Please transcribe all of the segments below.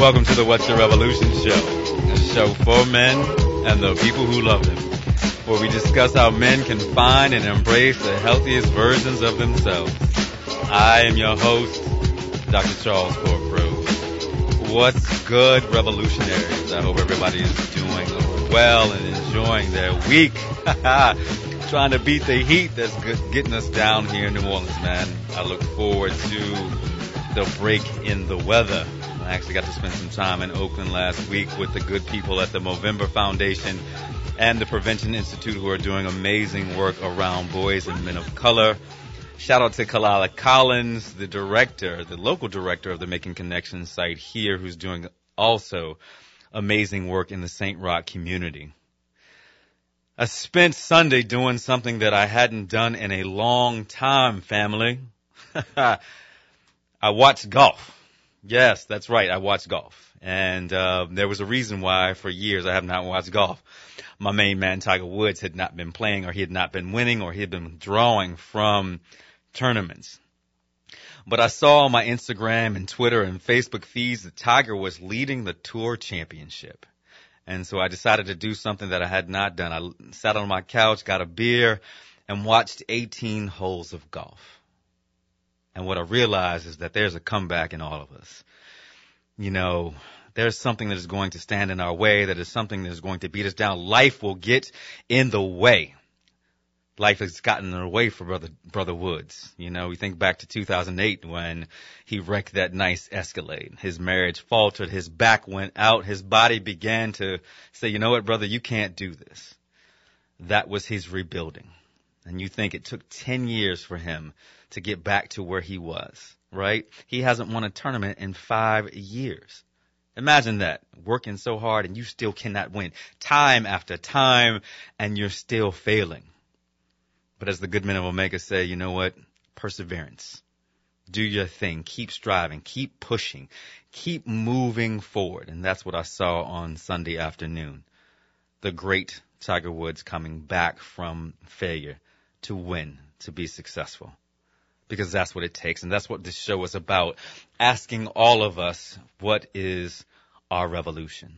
Welcome to the What's the Revolution show, a show for men and the people who love them, where we discuss how men can find and embrace the healthiest versions of themselves. I am your host, Dr. Charles Ford. What's good, revolutionaries? I hope everybody is doing well and enjoying their week. Trying to beat the heat that's getting us down here in New Orleans, man. I look forward to the break in the weather. I actually got to spend some time in Oakland last week with the good people at the Movember Foundation and the Prevention Institute who are doing amazing work around boys and men of color. Shout out to Kalala Collins, the director, the local director of the Making Connections site here, who's doing also amazing work in the St. Roch community. I spent Sunday doing something that I hadn't done in a long time, family. I watched golf. Yes, that's right. I watch golf. And uh, there was a reason why for years I have not watched golf. My main man, Tiger Woods, had not been playing or he had not been winning or he had been drawing from tournaments. But I saw on my Instagram and Twitter and Facebook feeds that Tiger was leading the tour championship. And so I decided to do something that I had not done. I sat on my couch, got a beer, and watched 18 holes of golf. And what I realize is that there's a comeback in all of us. You know, there's something that is going to stand in our way, that is something that is going to beat us down. Life will get in the way. Life has gotten in the way for brother, brother Woods. You know, we think back to 2008 when he wrecked that nice Escalade. His marriage faltered, his back went out, his body began to say, you know what, brother, you can't do this. That was his rebuilding. And you think it took 10 years for him to get back to where he was, right? He hasn't won a tournament in five years. Imagine that, working so hard and you still cannot win time after time and you're still failing. But as the good men of Omega say, you know what? Perseverance. Do your thing. Keep striving. Keep pushing. Keep moving forward. And that's what I saw on Sunday afternoon. The great Tiger Woods coming back from failure to win, to be successful. Because that's what it takes. And that's what this show is about. Asking all of us, what is our revolution?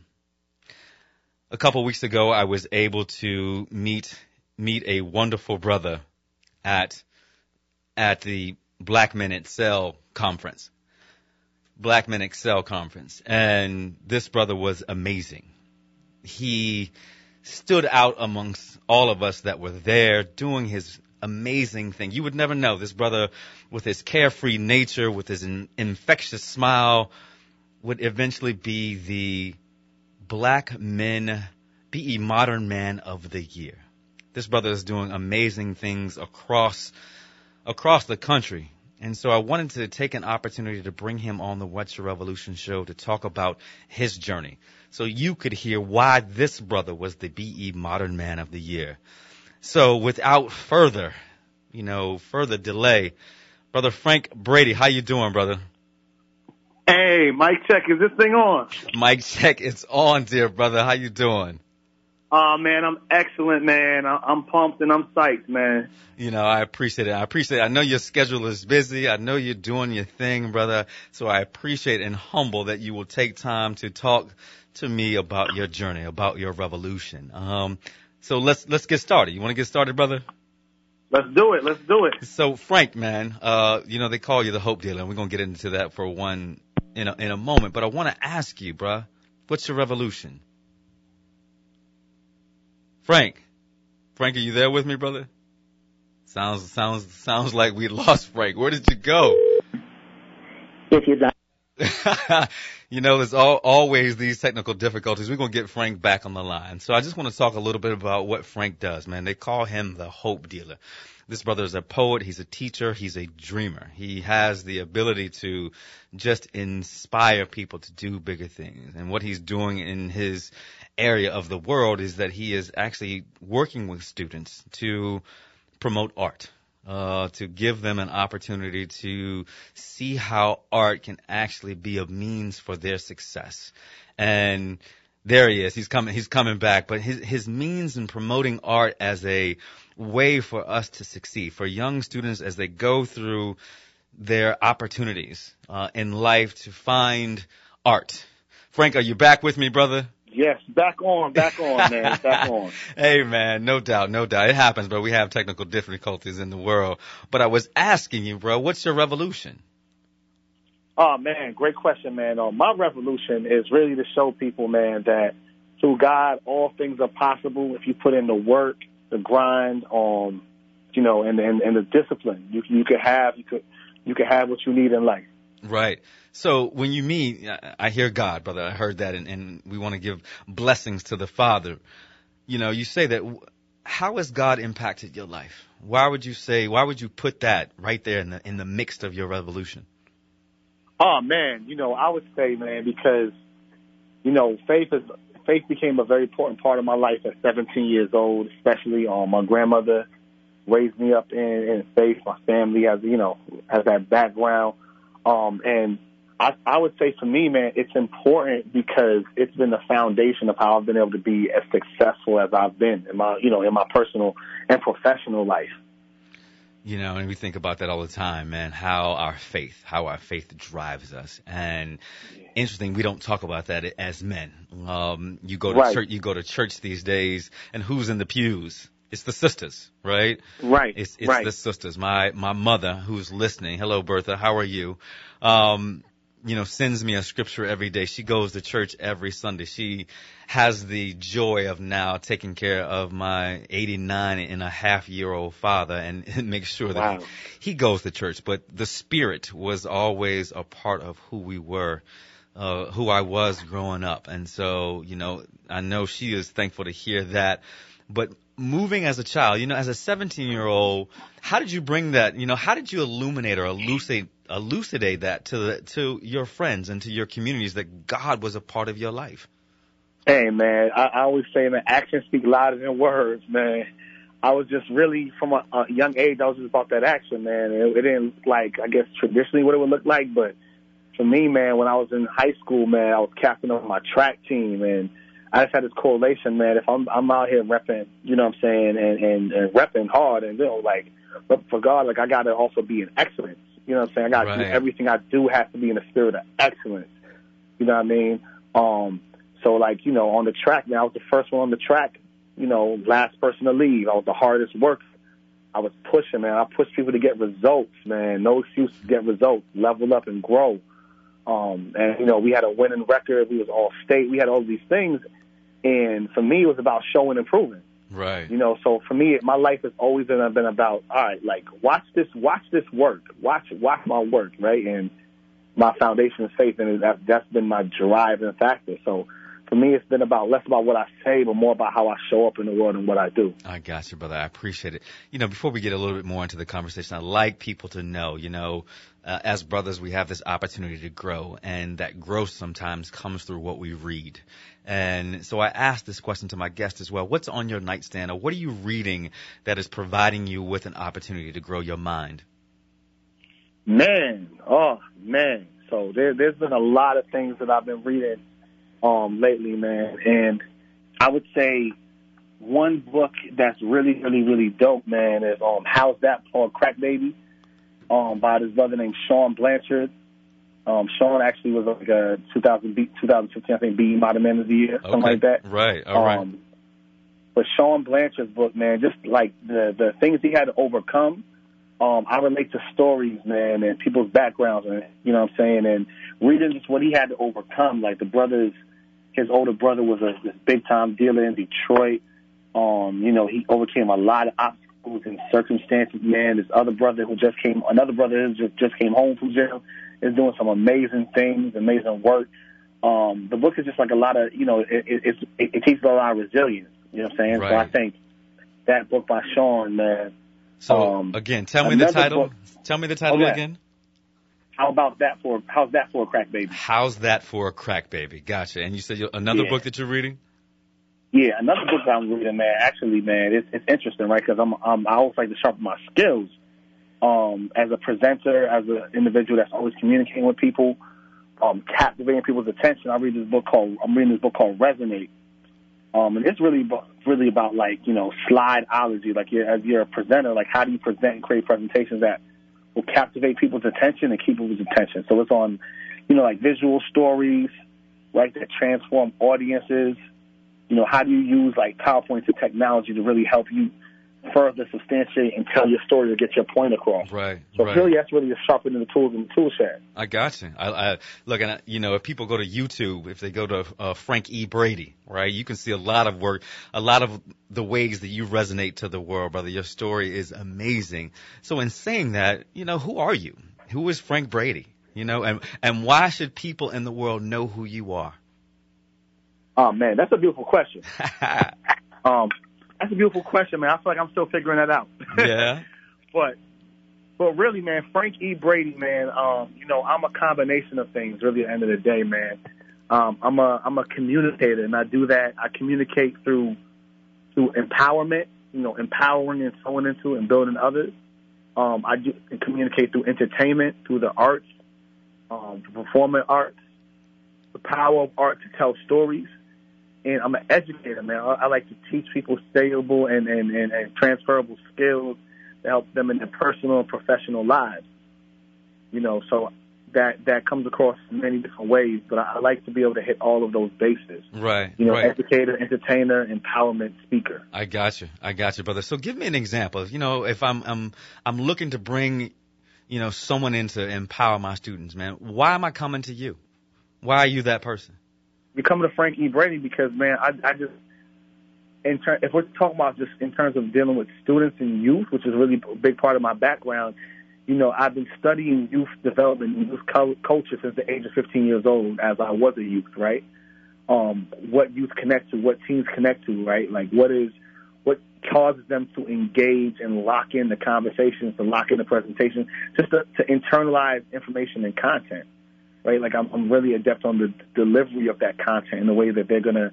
A couple weeks ago, I was able to meet, meet a wonderful brother at, at the Black Men Excel conference. Black Men Excel conference. And this brother was amazing. He, stood out amongst all of us that were there doing his amazing thing. You would never know this brother with his carefree nature, with his in, infectious smile, would eventually be the black men, BE modern man of the year. This brother is doing amazing things across, across the country. And so I wanted to take an opportunity to bring him on the What's Your Revolution show to talk about his journey. So you could hear why this brother was the BE Modern Man of the Year. So without further, you know, further delay, brother Frank Brady, how you doing, brother? Hey, Mic check, is this thing on? Mic check, it's on, dear brother. How you doing? Oh man, I'm excellent, man. I'm pumped and I'm psyched, man. You know, I appreciate it. I appreciate it. I know your schedule is busy. I know you're doing your thing, brother. So I appreciate and humble that you will take time to talk to me about your journey, about your revolution. Um, so let's let's get started. You want to get started, brother? Let's do it. Let's do it. So Frank, man, uh, you know they call you the hope dealer, and we're gonna get into that for one in a in a moment. But I want to ask you, bruh, what's your revolution? Frank. Frank, are you there with me, brother? Sounds sounds sounds like we lost Frank. Where did you go? If you'd like. you know, there's all, always these technical difficulties. We're going to get Frank back on the line. So I just want to talk a little bit about what Frank does, man. They call him the hope dealer. This brother is a poet. He's a teacher. He's a dreamer. He has the ability to just inspire people to do bigger things. And what he's doing in his area of the world is that he is actually working with students to promote art. Uh, to give them an opportunity to see how art can actually be a means for their success. And there he is. He's coming. He's coming back. But his his means in promoting art as a way for us to succeed for young students as they go through their opportunities uh, in life to find art Frank, are you back with me, brother? Yes, back on, back on, man, back on. hey, man, no doubt, no doubt. It happens, but we have technical difficulties in the world. But I was asking you, bro, what's your revolution? Oh man, great question, man. Uh, my revolution is really to show people, man, that through God, all things are possible if you put in the work, the grind, um, you know, and and, and the discipline. You you could have you could you could have what you need in life. Right. So when you meet, I hear God, brother. I heard that, and, and we want to give blessings to the Father. You know, you say that. How has God impacted your life? Why would you say? Why would you put that right there in the in the mix of your revolution? Oh man, you know, I would say, man, because you know, faith is faith became a very important part of my life at 17 years old, especially um, my grandmother raised me up in, in faith. My family has, you know, has that background. Um, and I, I would say for me, man, it's important because it's been the foundation of how I've been able to be as successful as I've been in my, you know, in my personal and professional life. You know, and we think about that all the time, man, how our faith, how our faith drives us. And interesting, we don't talk about that as men. Um, you go to Right. church, you go to church these days, and who's in the pews? It's the sisters, right? Right. It's it's right. the sisters. My my mother who's listening. Hello, Bertha. How are you? Um, you know, sends me a scripture every day. She goes to church every Sunday. She has the joy of now taking care of my 89 and a half year old father and, and make sure that Wow. he goes to church. But the spirit was always a part of who we were. Uh, who I was growing up. And so, you know, I know she is thankful to hear that. But moving as a child, you know, as a 17 year old, how did you bring that, you know, how did you illuminate or elucidate, elucidate that to the, to your friends and to your communities that God was a part of your life? Hey man, I, I always say man, actions speak louder than words, man. I was just really from a, a young age. I was just about that action, man. It, it didn't like I guess traditionally what it would look like, but for me, man, when I was in high school, man, I was captain of my track team, and I just had this correlation, man. If I'm I'm out here repping, you know what I'm saying, and and, and repping hard, and you know, like, but for God, like I got to also be in excellence. You know what I'm saying? I got to do everything I do has to be in the spirit of excellence. You know what I mean? Um, so like, you know, on the track, man, I was the first one on the track, you know, last person to leave. I was the hardest worker. I was pushing, man. I pushed people to get results, man. No excuse to get results. Level up and grow. Um, and you know, we had a winning record. We was all state. We had all these things. And for me, it was about showing and proving. Right. You know, so for me, my life has always been, been about, all right, like watch this, watch this work, watch, watch my work, right? And my foundation is faith, and that, that's been my driving factor. So for me, it's been about less about what I say, but more about how I show up in the world and what I do. I got you, brother. I appreciate it. You know, before we get a little bit more into the conversation, I'd like people to know, you know, uh, as brothers, we have this opportunity to grow, and that growth sometimes comes through what we read. And so I asked this question to my guest as well. What's on your nightstand, or what are you reading that is providing you with an opportunity to grow your mind? Man, oh man. So there, there's been a lot of things that I've been reading um, lately, man, and I would say one book that's really, really, really dope, man, is um, "How's That for Crack Baby," um, by this brother named Shawn Blanchard. Um, Shawn actually was like a 2000, B- 2015, I think, BE Modern Man of the Year, something like that. Right. All right. Um, but Shawn Blanchard's book, man, just like the the things he had to overcome. Um, I relate to stories, man, and people's backgrounds, and you know what I'm saying, and reading just what he had to overcome. Like the brothers, his older brother was a this big time dealer in Detroit. Um, you know, he overcame a lot of obstacles and circumstances, man. His other brother who just came, another brother who just just came home from jail, is doing some amazing things, amazing work. Um, the book is just like a lot of, you know, it, it, it's, it, it teaches a lot of resilience. You know what I'm saying? Right. So I think that book by Shawn, man, So um, again, tell me the title. book- Tell me the title Okay. again. how about that for, how's that for a crack baby? How's that for a crack baby? Gotcha. And you said another Yeah. book that you're reading? Yeah, another book that I'm reading, man. Actually, man, it's, it's interesting, right? Because I'm, I'm, I always like to sharpen my skills. Um, as a presenter, as an individual that's always communicating with people, um, captivating people's attention. I read this book called, I'm reading this book called Resonate. Um, and it's really, really about like, you know, slideology. Like you're, as you're a presenter, like how do you present and create presentations that will captivate people's attention and keep people's attention? So it's on, you know, like visual stories, right, that transform audiences. You know, how do you use like PowerPoint and technology to really help you further substantiate and tell your story to get your point across. Right. So right. really, that's really just sharpening the tools in the tool shed. I got you. I, I look, and you know, if people go to YouTube, if they go to uh, Frank E. Brady, right, you can see a lot of work, a lot of the ways that you resonate to the world, brother. Your story is amazing. So in saying that, you know, who are you? Who is Frank Brady? You know, and and why should people in the world know who you are? Oh man, that's a beautiful question. um, that's a beautiful question, man. I feel like I'm still figuring that out. Yeah. but but really, man, Frank E. Brady, man, um, you know, I'm a combination of things. Really, at the end of the day, man, um, I'm a I'm a communicator, and I do that. I communicate through through empowerment, you know, empowering and sowing into and building others. Um, I do communicate through entertainment, through the arts, um, the performing arts, the power of art to tell stories and I'm an educator, man. I, I like to teach people stable and, and, and, and transferable skills to help them in their personal and professional lives. You know, so that that comes across in many different ways, but I, I like to be able to hit all of those bases. Right. You know, right. educator, entertainer, empowerment, speaker. I got you. I got you, brother. So give me an example. You know, if I'm I'm I'm looking to bring, you know, someone in to empower my students, man. Why am I coming to you? Why are you that person? You come to Frank E. Brady because man, I, I just in ter- if we're talking about just in terms of dealing with students and youth, which is really a big part of my background. You know, I've been studying youth development and youth culture since the age of 15 years old, as I was a youth, right? Um, what youth connect to, what teens connect to, right? Like what is what causes them to engage and lock in the conversations, to lock in the presentation, just to, to internalize information and content right? Like I'm, I'm really adept on the delivery of that content in the way that they're gonna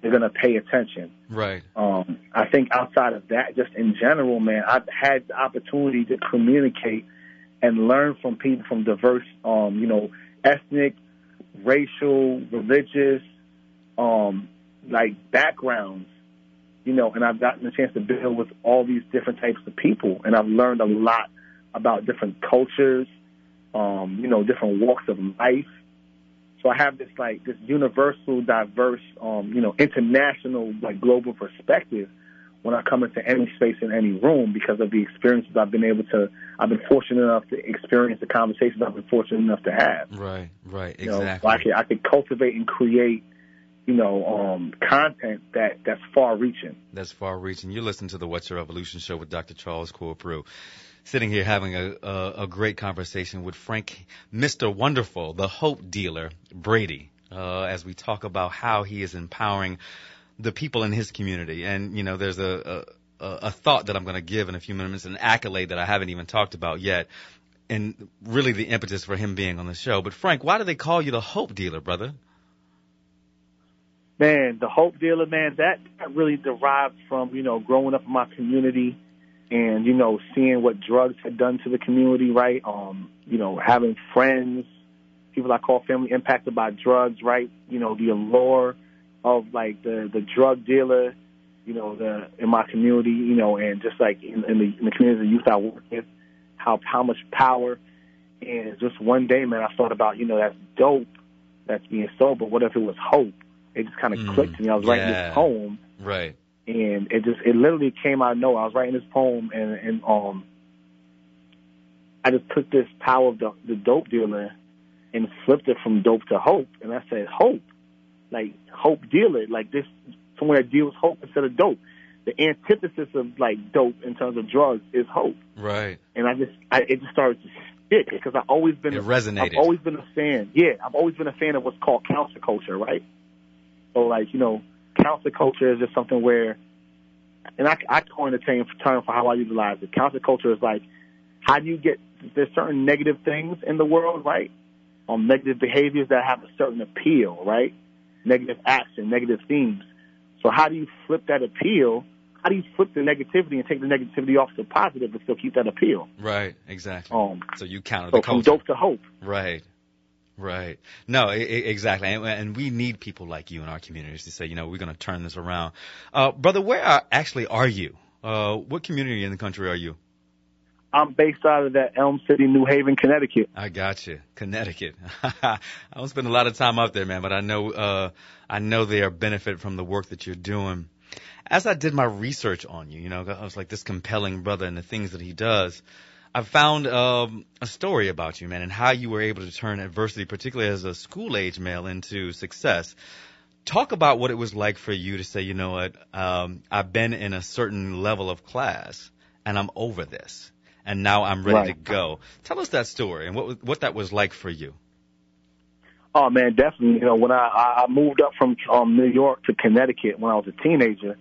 they're gonna pay attention. Right. Um, I think outside of that, just in general, man, I've had the opportunity to communicate and learn from people from diverse, um, you know, ethnic, racial, religious, um, like backgrounds, you know, and I've gotten a chance to build with all these different types of people, and I've learned a lot about different cultures, um, you know, different walks of life. So I have this like this universal, diverse, um, you know, international, like global perspective when I come into any space in any room because of the experiences I've been able to. I've been fortunate enough to experience the conversations I've been fortunate enough to have. Right, right, You know, exactly. so I can I can cultivate and create, you know, um, content that that's far reaching. That's far reaching. You're listening to the What's Your Revolution show with Dr. Charles Corprew. Sitting here having a, a, a great conversation with Frank, Mr. Wonderful, the hope dealer, Brady, uh, as we talk about how he is empowering the people in his community. And, you know, there's a, a, a thought that I'm going to give in a few minutes, an accolade that I haven't even talked about yet, and really the impetus for him being on the show. But Frank, why do they call you the hope dealer, brother? Man, the hope dealer, man, that, that really derived from, you know, growing up in my community and, you know, seeing what drugs had done to the community, right? Um, you know, having friends, people I call family impacted by drugs, right? You know, the allure of like the, the drug dealer, you know, the, in my community, you know, and just like in, in the, in the community of youth I work with, how, how much power. And just one day, man, I thought about, you know, that's dope. That's being sold, but what if it was hope? It just kind of Mm, clicked to me. I was writing this poem Right. And it just it literally came out of nowhere. I was writing this poem and and um I just took this power of the the dope dealer and flipped it from dope to hope and I said hope. Like hope dealer, like this somewhere that deals hope instead of dope. The antithesis of like dope in terms of drugs is hope. Right. And I just I it just started to stick because I've always been It resonated. I've always been a fan. Yeah, I've always been a fan of what's called counterculture, right? So like, you know, counterculture is just something where, and I, I coined a term term for how I utilize it. Counterculture is like, how do you get, there's certain negative things in the world, right? Um, negative behaviors that have a certain appeal, right? Negative action, negative themes. So how do you flip that appeal? How do you flip the negativity and take the negativity off to positive but still keep that appeal? Right. Exactly. Um, so you counter so the from culture. dope to hope. Right. Right. No, I- I- exactly. And, and we need people like you in our communities to say, you know, we're going to turn this around. Uh, brother, where are, actually are you? Uh, what community in the country are you? I'm based out of that Elm City, New Haven, Connecticut. I got you, Connecticut. I don't spend a lot of time up there, man, but I know uh, I know they are benefit from the work that you're doing. As I did my research on you, you know, I was like this compelling brother and the things that he does. I found um, a story about you, man, and how you were able to turn adversity, particularly as a school age male, into success. Talk about what it was like for you to say, you know what, um, I've been in a certain level of class and I'm over this, and now I'm ready Right. to go. Tell us that story and what what that was like for you. Oh man, definitely. You know, when I I I moved up from um, New York to Connecticut when I was a teenager,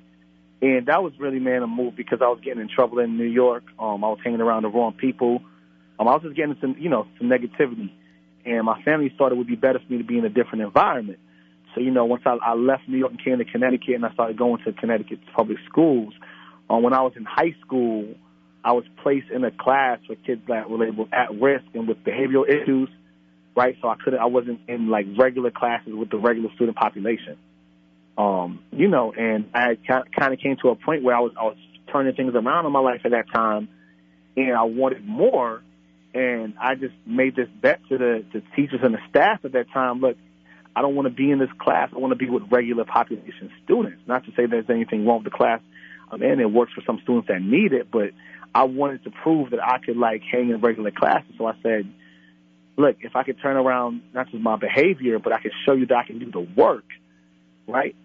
and that was really man a move because I was getting in trouble in New York. Um, I was hanging around the wrong people. Um, I was just getting some you know some negativity, and my family thought it would be better for me to be in a different environment. So you know, once I, I left New York and came to Connecticut, and I started going to Connecticut's public schools. Um, when I was in high school, I was placed in a class for kids that were labeled at risk and with behavioral issues right? So I couldn't, I wasn't in like regular classes with the regular student population. Um, you know, and I kind of came to a point where I was, I was turning things around in my life at that time, and I wanted more. And I just made this bet to the, the teachers and the staff at that time. Look, I don't want to be in this class. I want to be with regular population students. Not to say there's anything wrong with the class I'm. It works for some students that need it, but I wanted to prove that I could like hang in regular classes. So I said, look, if I could turn around not just my behavior, but I could show you that I can do the work, right?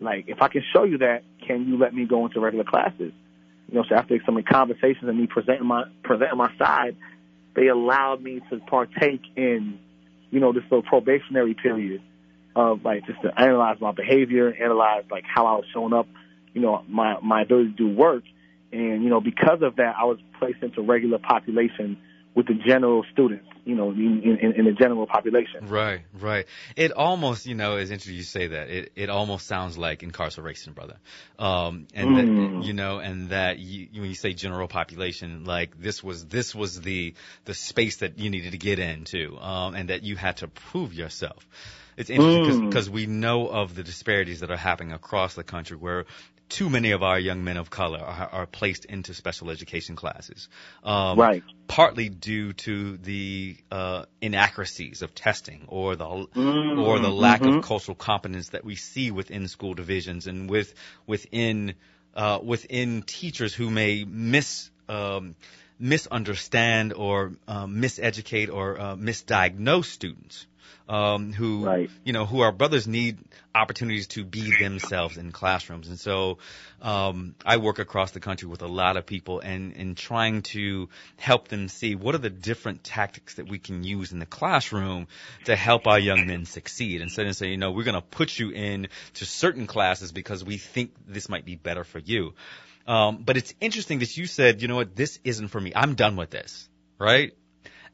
Like, if I can show you that, can you let me go into regular classes? You know, so after some conversations and me presenting my presenting my side, they allowed me to partake in, you know, this little probationary period of like just to analyze my behavior, analyze like how I was showing up, you know, my my ability to do work, and you know, because of that, I was placed into regular population with the general students, you know, in, in, in the general population. Right, right. It almost, you know, is interesting you say that. It it almost sounds like incarceration, brother. Um, and Mm. that, you know, and that you, when you say general population, like this was this was the the space that you needed to get into, um, and that you had to prove yourself. It's interesting Mm. because we know of the disparities that are happening across the country where too many of our young men of color are, are placed into special education classes. Um, Right. partly due to the uh, inaccuracies of testing or the Mm, or the lack mhm. of cultural competence that we see within school divisions and with within uh, within teachers who may mis um, misunderstand or um, miseducate or uh, misdiagnose students um, who Right. you know who our brothers need opportunities to be themselves in classrooms. And so um, I work across the country with a lot of people and and trying to help them see what are the different tactics that we can use in the classroom to help our young men succeed. Instead of saying you know we're going to put you in to certain classes because we think this might be better for you. Um, but it's interesting that you said you know what this isn't for me. I'm done with this right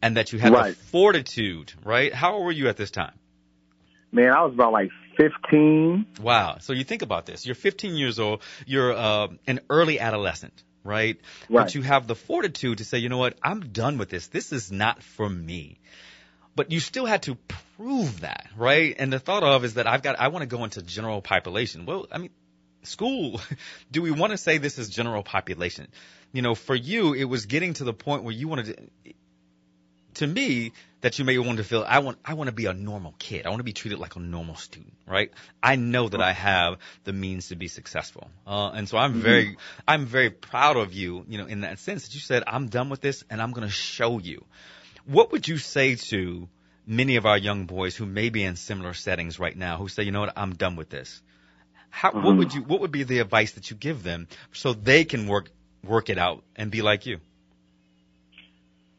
and that you had the fortitude right how old were you at this time Man, I was about like 15. Wow. So you think about this. You're 15 years old. You're uh, an early adolescent, right? But Right. you have the fortitude to say, you know what? I'm done with this. This is not for me. But you still had to prove that, right? And the thought of is that I've got, I want to go into general population. Well, I mean, school, do we want to say this is general population? You know, for you, it was getting to the point where you wanted to, to me, that you may want to feel I want I want to be a normal kid. I want to be treated like a normal student, right? I know that I have the means to be successful, uh, and so I'm very I'm very proud of you, you know, in that sense that you said I'm done with this and I'm going to show you. What would you say to many of our young boys who may be in similar settings right now, who say, you know what, I'm done with this? How what Mhm. would you what would be the advice that you give them so they can work work it out and be like you?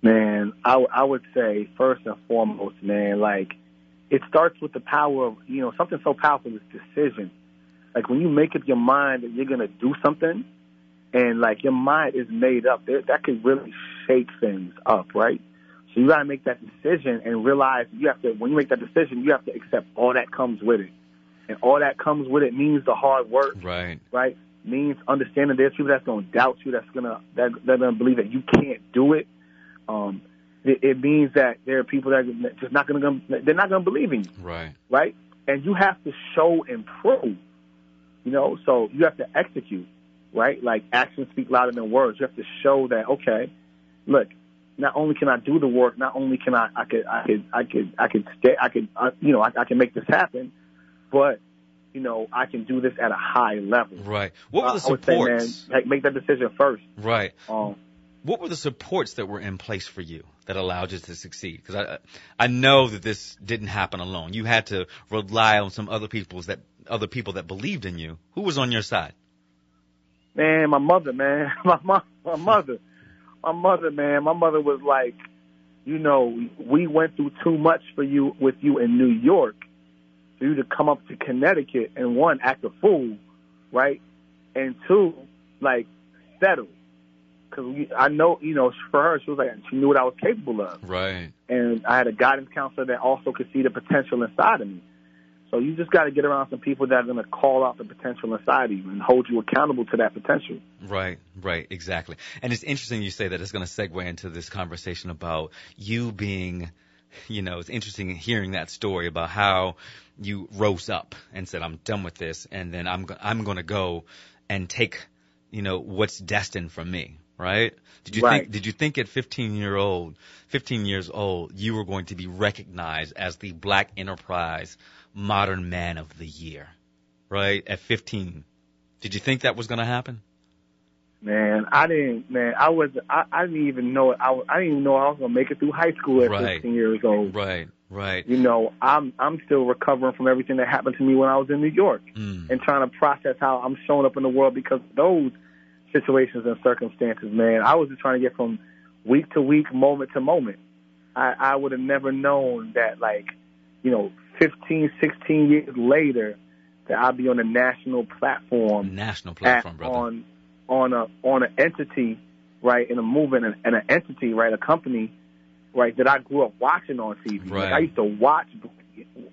Man, I, I would say first and foremost, man, like it starts with the power of, you know, something so powerful as decision. Like when you make up your mind that you're going to do something and like your mind is made up, that, that could really shake things up, right? So you got to make that decision and realize you have to, when you make that decision, you have to accept all that comes with it. And all that comes with it means the hard work, Right. right? Means understanding there's people that's going to doubt you, that's going to, that, they're going to believe that you can't do it. Um, it, it means that there are people that are just not going to, they're not going to believe in you, Right. right? And you have to show and prove, you know, so you have to execute, right? Like actions speak louder than words. You have to show that, okay, look, not only can I do the work, not only can I, I could, I could, I could, I could stay, I could, uh, you know, I, I can make this happen, but you know, I can do this at a high level. Right. What were the Uh, I would say, man, supports? like, make that decision first. Right. Um, What were the supports that were in place for you that allowed you to succeed? Because I, I know that this didn't happen alone. You had to rely on some other people's that other people that believed in you. Who was on your side? man, my mother, man, my mom, my mother, my mother, man, my mother was like, you know, we went through too much for you with you in New York for you to come up to Connecticut and one act a fool, right, and two, like settle. Because I know, you know, for her, she was like, she knew what I was capable of. Right. And I had a guidance counselor that also could see the potential inside of me. So you just got to get around some people that are going to call out the potential inside of you and hold you accountable to that potential. Right, right, exactly. And it's interesting you say that. It's going to segue into this conversation about you being, you know, it's interesting hearing that story about how you rose up and said, "I'm done with this," and then I'm go- I'm going to go and take, you know, what's destined for me. Right? Did you Right. think? Did you think at 15 year old, 15 years old, you were going to be recognized as the Black Enterprise Modern Man of the Year? Right? At 15, did you think that was going to happen? Man, I didn't. Man, I was. I, I didn't even know. I, I didn't even know I was gonna make it through high school at Right. 15 years old. Right, right. You know, I'm I'm still recovering from everything that happened to me when I was in New York Mm. and trying to process how I'm showing up in the world because those situations and circumstances. Man, I was just trying to get from week to week, moment to moment. I, I would have never known that, like, you know, 15, 16 years later, that I'd be on a national platform National at, platform, brother. on on a on an entity, right, in a movement and, and an entity, right, a company, right, that I grew up watching on TV. Like, Right. I used to watch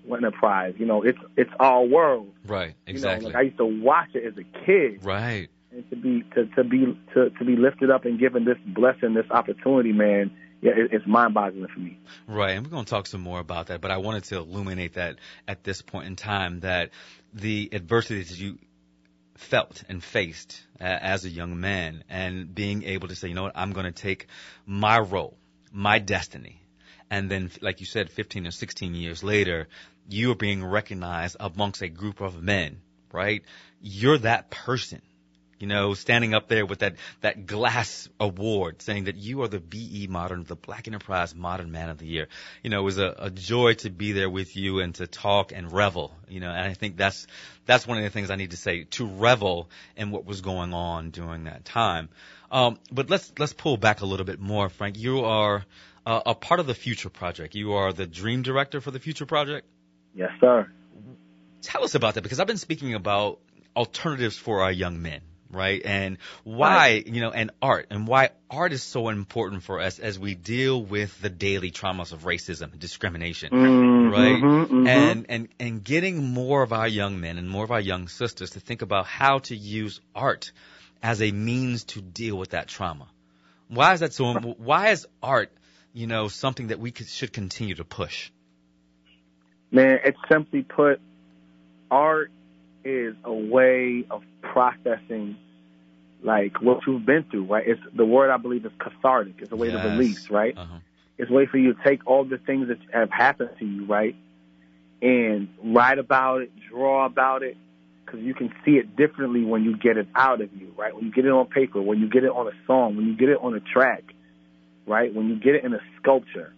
Enterprise. You know, it's it's our world. right, You exactly. know, like I used to watch it as a kid, right. And to be to to be to to be lifted up and given this blessing, this opportunity, man. Yeah, it, it's mind-boggling for me. Right, and we're going to talk some more about that, but I wanted to illuminate that at this point in time that the adversity that you felt and faced uh, as a young man and being able to say, you know what, I'm going to take my role, my destiny. And then, like you said, 15 or 16 years later, you are being recognized amongst a group of men, right? You're that person. You know, standing up there with that, that glass award saying that you are the BE Modern, the Black Enterprise Modern Man of the Year. You know, it was a, a joy to be there with you and to talk and revel, you know, and I think that's, that's one of the things I need to say, to revel in what was going on during that time. Um, but let's, let's pull back a little bit more, Frank. You are uh, a part of the Future Project. You are the dream director for the Future Project. Yes, sir. Tell us about that because I've been speaking about alternatives for our young men, right? And why, you know, and art and why art is so important for us as we deal with the daily traumas of racism and discrimination. Mhm, Right. mhm. And, and, and getting more of our young men and more of our young sisters to think about how to use art as a means to deal with that trauma. Why is that so? Why is art, you know, something that we could, should continue to push? Man, it's simply put, art is a way of processing like what you've been through, right? It's the word I believe is cathartic. It's a way Yes. to release, right? Uh-huh. It's a way for you to take all the things that have happened to you, right? And write about it, draw about it, because you can see it differently when you get it out of you, right? When you get it on paper, when you get it on a song, when you get it on a track, right? When you get it in a sculpture,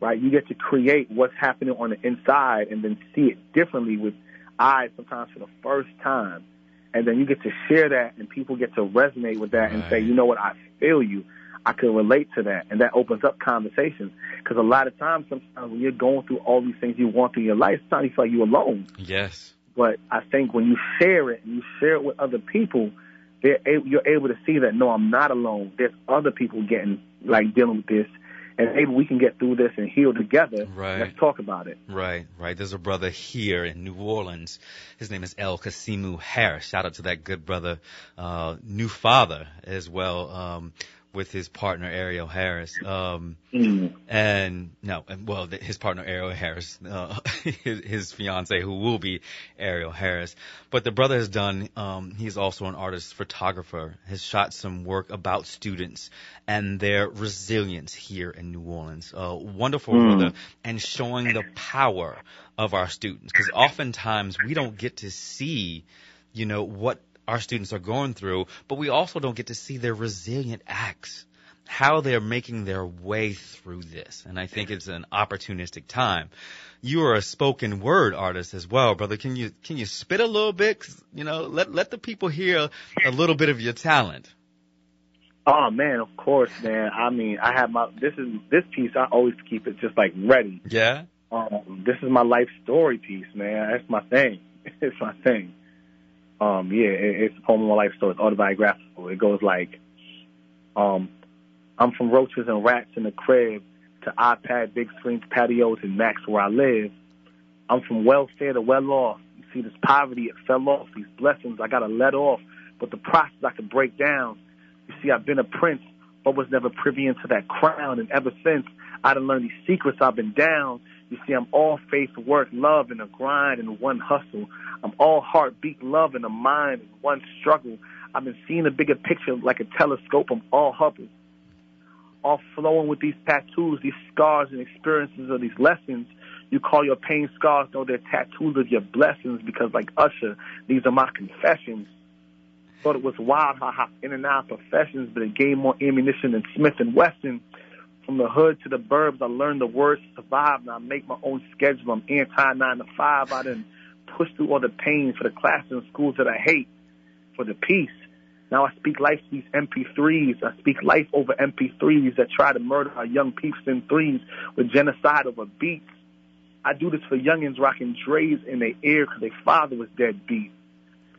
right? You get to create what's happening on the inside and then see it differently with eyes sometimes for the first time. And then you get to share that and people get to resonate with that and say, you know what, I feel you. I can relate to that. And that opens up conversations. Because a lot of times, sometimes when you're going through all these things you want through your life, sometimes you feel like you're alone. Yes. But I think when you share it and you share it with other people, they're able, you're able to see that no, I'm not alone. There's other people getting like dealing with this, and maybe we can get through this and heal together. Right. Let's talk about it. Right, right. There's a brother here in New Orleans. His name is L. Kasimu Harris. Shout out to that good brother, uh, new father as well. Um, with his partner Ariel Harris. Um, Mm. and no, well, his partner Ariel Harris, uh, his, his fiance who will be Ariel Harris. But the brother has done. Um, he's also an artist, photographer. Has shot some work about students and their resilience here in New Orleans. Uh, wonderful Mm. brother, and showing the power of our students because oftentimes we don't get to see, you know, what our students are going through, but we also don't get to see their resilient acts how they're making their way through this. And I think it's an opportunistic time. You are a spoken word artist as well, brother. Can you can you spit a little bit? 'Cause, You know, let let the people hear a little bit of your talent. Oh man, of course, man. I mean, I have my this is this piece. I always keep it just like ready. Yeah. Um, this is my life story piece, man. That's my thing. It's my thing. Um, yeah, it, it's a poem of my life story. It's autobiographical. It goes like, um, I'm from roaches and rats in the crib to iPad, big screens, patios, and Max where I live. I'm from welfare to well off. You see this poverty, it fell off. These blessings I gotta let off, but the process I could break down. You see, I've been a prince, but was never privy into that crown, and ever since I done learned these secrets, I've been down. You see, I'm all faith, work, love, and a grind and one hustle. I'm all heartbeat, love, and a mind and one struggle. I've been seeing a bigger picture like a telescope. I'm all Hubble. All flowing with these tattoos, these scars and experiences of these lessons. You call your pain scars, know they're tattoos of your blessings because, like Usher, these are my confessions. Thought it was wild I hopped in and out of professions, but it gave more ammunition than Smith and Wesson. From the hood to the burbs, I learned the words to survive. Now I make my own schedule. I'm anti nine to five. I didn't push through all the pain for the classes and schools that I hate, for the peace. Now I speak life to these MP3s. I speak life over MP3s that try to murder our young peeps in threes with genocide over beats. I do this for youngins rocking Dre's in their ear because their father was dead beat.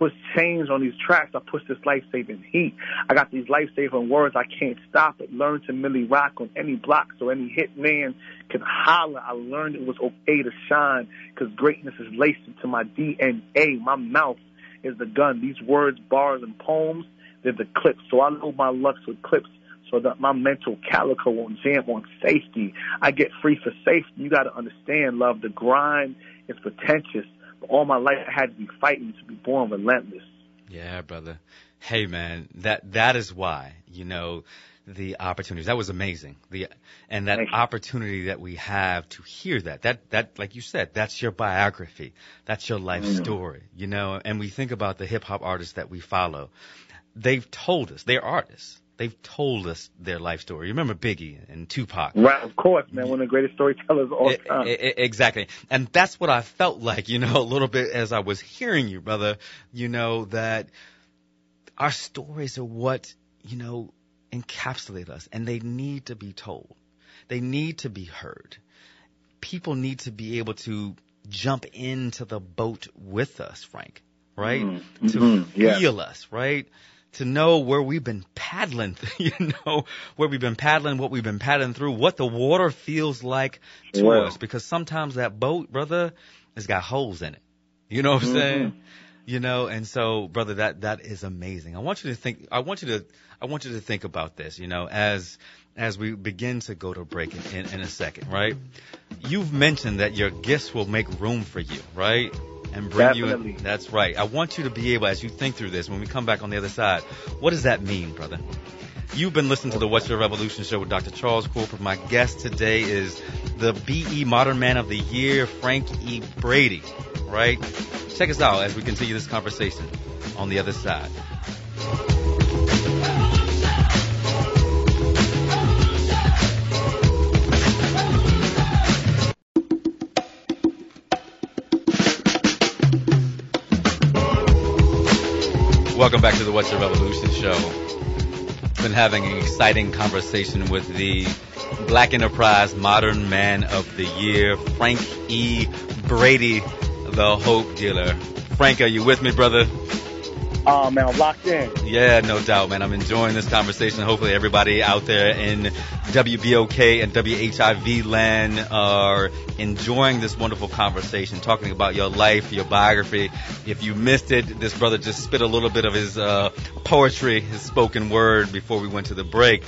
Push change on these tracks. I push this life-saving heat. I got these life-saving words. I can't stop it. Learn to Millie rock on any block so any hit man can holler. I learned it was okay to shine because greatness is laced into my DNA. My mouth is the gun. These words, bars, and poems, they're the clips. So I load my lux with clips so that my mental calico won't jam on safety. I get free for safety. You got to understand, love, the grind is pretentious. All my life I had to be fighting to be born relentless. Yeah, brother. Hey, man, that that is why you know the opportunities. That was amazing. The and that opportunity that we have to hear that. That that like you said, that's your biography. That's your life Mm. story. You know, and we think about the hip hop artists that we follow. They've told us. They're artists. They've told us their life story. You remember Biggie and Tupac. Right, of course, man. One of the greatest storytellers of all time. e- exactly. And that's what I felt like, you know, a little bit as I was hearing you, brother, you know, that our stories are what, you know, encapsulate us and they need to be told. They need to be heard. People need to be able to jump into the boat with us, Frank, right? Mhm, To mhm, yeah. feel us, right? To know where we've been paddling, you know, where we've been paddling, what we've been paddling through, what the water feels like to us. Because sometimes that boat, brother, has got holes in it. You know what I'm Mhm. saying? You know, and so, brother, that that is amazing. I want you to think. I want you to. I want you to think about this. You know, as as we begin to go to break in, in, in a second, right? You've mentioned that your gifts will make room for you, right? And bring you in. That's right. I want you to be able, as you think through this, when we come back on the other side, what does that mean, brother? You've been listening to the What's Your Revolution show with Dr. Charles Corprew. My guest today is the BE Modern Man of the Year, Frank E. Brady, right? Check us out as we continue this conversation on the other side. Welcome back to the What's Your Revolution show. Been having an exciting conversation with the Black Enterprise Modern Man of the Year, Frank E. Brady, the Hope Dealer. Frank, are you with me, brother? Oh man, I'm locked in. Yeah, no doubt, man. I'm enjoying this conversation. Hopefully, everybody out there in WBOK and WHIV land are enjoying this wonderful conversation, talking about your life, your biography. If you missed it, this brother just spit a little bit of his uh, poetry, his spoken word before we went to the break.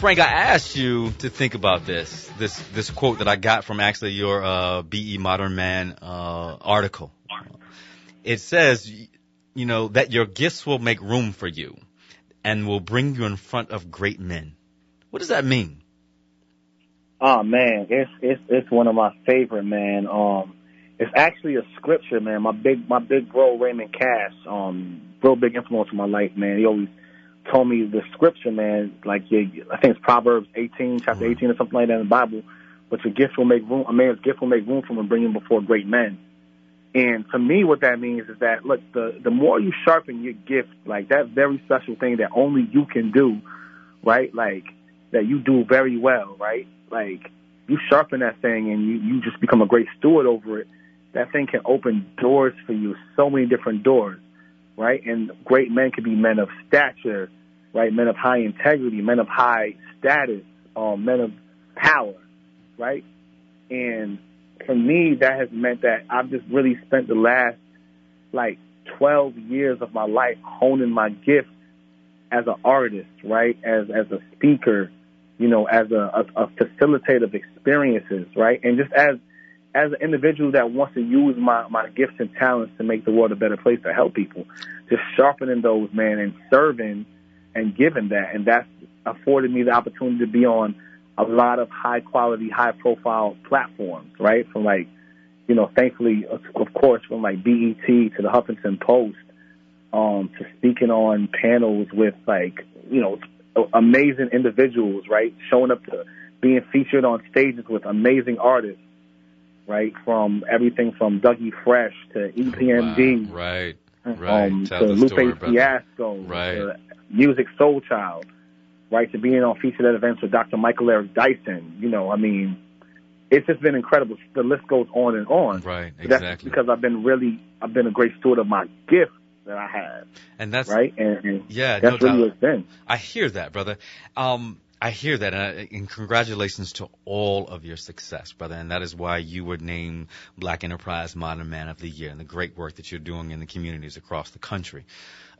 Frank, I asked you to think about this, this, this quote that I got from actually your uh, BE Modern Man uh, article. It says, you know, that your gifts will make room for you and will bring you in front of great men. What does that mean? Oh man, it's it's it's one of my favorite man. Um, it's actually a scripture, man. My big my big bro Raymond Cass, um, real big influence in my life, man. He always told me the scripture, man. Like yeah, I think it's Proverbs 18, chapter 18 or something like that in the Bible. But your gift will make room. A man's gift will make room for him and bring him before great men. And to me, what that means is that look, the the more you sharpen your gift, like that very special thing that only you can do, right? Like that you do very well, right? Like you sharpen that thing and you you just become a great steward over it. That thing can open doors for you, so many different doors, right? And great men can be men of stature, right? Men of high integrity, men of high status, um, men of power, right? And for me, that has meant that I've just really spent the last like 12 years of my life honing my gift as an artist, right? As as a speaker, you know, as a, a, a facilitator of experiences, right? And just as as an individual that wants to use my my gifts and talents to make the world a better place to help people, just sharpening those, man, and serving and giving that, and that's afforded me the opportunity to be on a lot of high quality, high profile platforms, right? From like, you know, thankfully, of course, from like BET to the Huffington Post, um, to speaking on panels with like, you know, amazing individuals, right? Showing up to being featured on stages with amazing artists, right? From everything from Dougie Fresh to EPMD, wow. right? Right. Um, Tell to the Lupe story. Fiasco, Right. Music Soul Child, right? To being on featured at events with Dr. Michael Eric Dyson. You know, I mean, it's just been incredible. The list goes on and on. Right. But That's Exactly. because I've been really, I've been a great steward of my gift that I have, And that's right? And, and yeah. that's no really doubt. been. I hear that, brother. Um, I hear that, and, I, and congratulations to all of your success, brother. And that is why you were named Black Enterprise Modern Man of the Year, and the great work that you're doing in the communities across the country.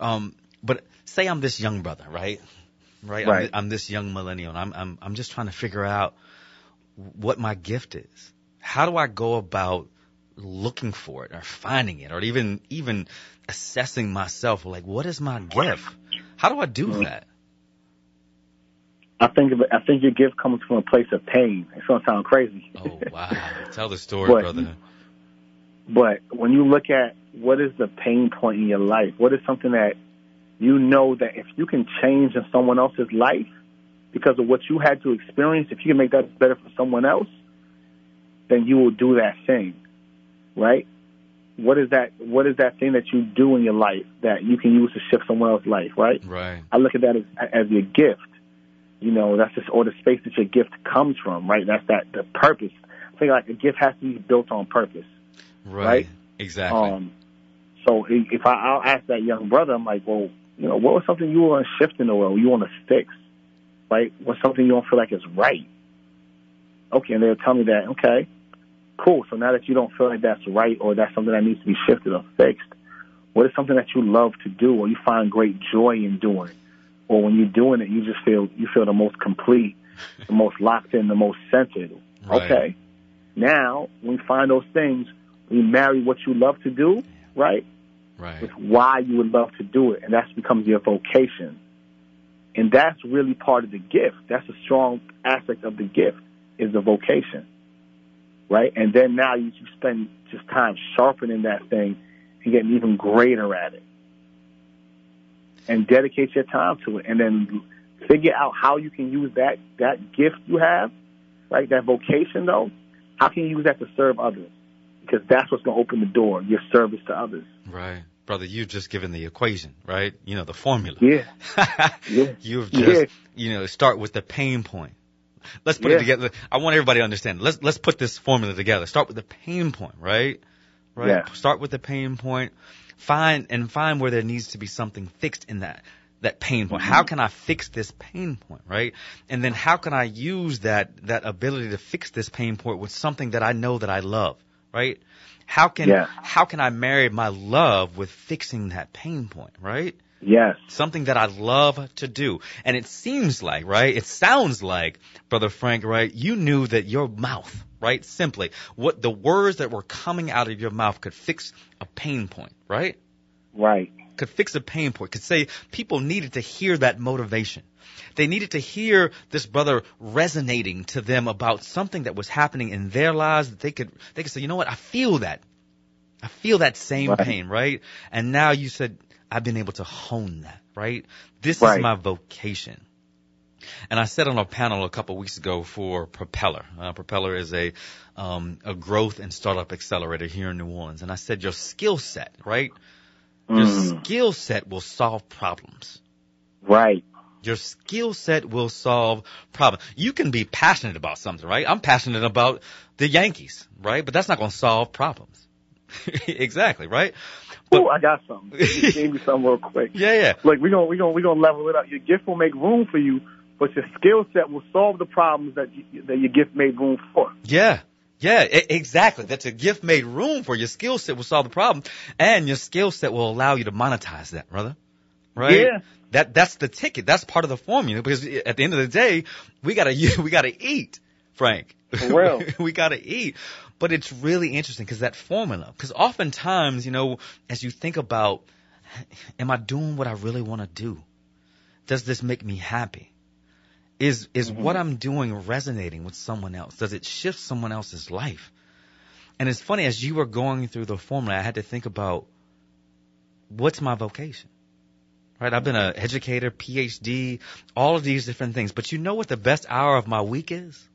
Um, but say I'm this young brother, right? Right. Right. I'm, I'm this young millennial, and I'm, I'm I'm just trying to figure out what my gift is. How do I go about looking for it, or finding it, or even even assessing myself? Like, what is my gift? How do I do Mhm. that? I think of it, I think your gift comes from a place of pain. It's gonna sound crazy. Oh wow! Tell the story, But- brother. But when you look at what is the pain point in your life, what is something that you know that if you can change in someone else's life because of what you had to experience, if you can make that better for someone else, then you will do that thing, right? What is that? What is that thing that you do in your life that you can use to shift someone else's life, right? Right. I look at that as, as your gift. You know, that's just or the space that your gift comes from, right? That's that the purpose. I think like a gift has to be built on purpose. Right. Right? Exactly. Um, so if I, I'll ask that young brother, I'm like, well, you know, what was something you want to shift in the world? You want to fix, right? What's something you don't feel like is right? Okay, and they'll tell me that. Okay, cool. So now that you don't feel like that's right or that's something that needs to be shifted or fixed, what is something that you love to do or you find great joy in doing, or when you're doing it, you just feel you feel the most complete, the most locked in, the most centered. Right. Okay. Now, when we find those things, we marry what you love to do, right, right. with why you would love to do it, and that becomes your vocation. And that's really part of the gift. That's a strong aspect of the gift is the vocation, right? And then now you you spend just time sharpening that thing and getting even greater at it, and dedicate your time to it, and then figure out how you can use that that gift you have, right? That vocation, though, how can you use that to serve others? Because that's what's going to open the door, your service to others. Right. Brother, you've just given the equation, right? You know, the formula. Yeah, yeah. You've just, Yeah. you know, start with the pain point. Let's put Yeah. it together. I want everybody to understand. Let's let's put this formula together. Start with the pain point, right? Right. Yeah. Start with the pain point. find and find where there needs to be something fixed in that that pain point. How mm-hmm. can I fix this pain point, right? And then how can I use that that ability to fix this pain point with something that I know that I love, right? How can Yeah. how can I marry my love with fixing that pain point, right? Yes. Something that I love to do. And it seems like, right? It sounds like, Brother Frank, right? You knew that your mouth, right? Simply, what the words that were coming out of your mouth could fix a pain point, right? Right. Could fix a pain point. Could say people needed to hear that motivation. They needed to hear this brother resonating to them about something that was happening in their lives that they could, they could say, you know what? I feel that. I feel that same Right. pain, right? And now you said, I've been able to hone that, right? This is my vocation. And I said on a panel a couple weeks ago for Propeller. Uh, Propeller is a um, a growth and startup accelerator here in New Orleans. And I said your skill set, right? Your Mm. skill set will solve problems. Right. Your skill set will solve problems. You can be passionate about something, right? I'm passionate about the Yankees, right? But that's not going to solve problems. exactly, right? But- Ooh, I got something. Give me something real quick. Yeah, yeah. Look, we're gonna we're gonna we're gonna level it up. Your gift will make room for you, but your skill set will solve the problems that you, that your gift made room for. Yeah. Yeah, exactly. That's a gift made room for your skill set will solve the problem and your skill set will allow you to monetize that, brother. Right? Yeah. That, that's the ticket. That's part of the formula because at the end of the day, we gotta, we gotta eat, Frank. For real. we gotta eat. But it's really interesting because that formula, because oftentimes, you know, as you think about, am I doing what I really want to do? Does this make me happy? Is is what I'm doing resonating with someone else? Does it shift someone else's life? And it's funny as you were going through the formula, I had to think about what's my vocation. Right? I've been an educator, PhD, all of these different things. But you know what the best hour of my week is?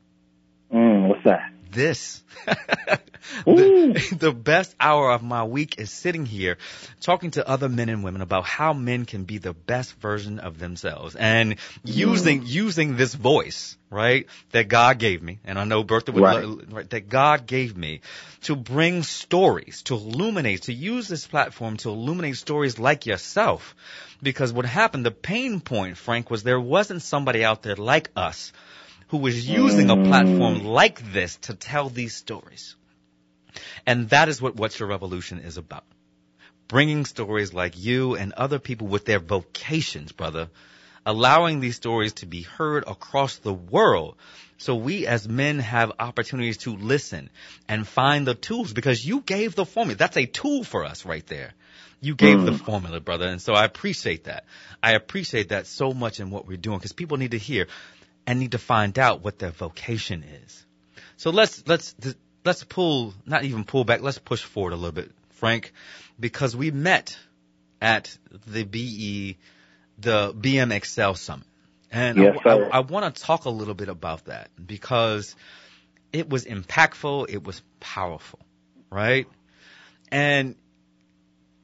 Mm, what's that? This. The, the best hour of my week is sitting here talking to other men and women about how men can be the best version of themselves and using mm. using this voice, right, that God gave me. And I know Bertha would Right. right, that God gave me to bring stories, to illuminate, to use this platform to illuminate stories like yourself. Because what happened, the pain point, Frank, was there wasn't somebody out there like us who was using a platform mm. like this to tell these stories. And that is what What's Your Revolution is about. Bringing stories like you and other people with their vocations, brother, allowing these stories to be heard across the world. So we as men have opportunities to listen and find the tools because you gave the formula. That's a tool for us right there. You gave the mm. formula, brother. And so I appreciate that. I appreciate that so much in what we're doing because people need to hear and need to find out what their vocation is. So let's let's let's pull not even pull back. Let's push forward a little bit, Frank, because we met at the BE the BMXL summit, and Yes, I. I, I want to talk a little bit about that because it was impactful, it was powerful, right? And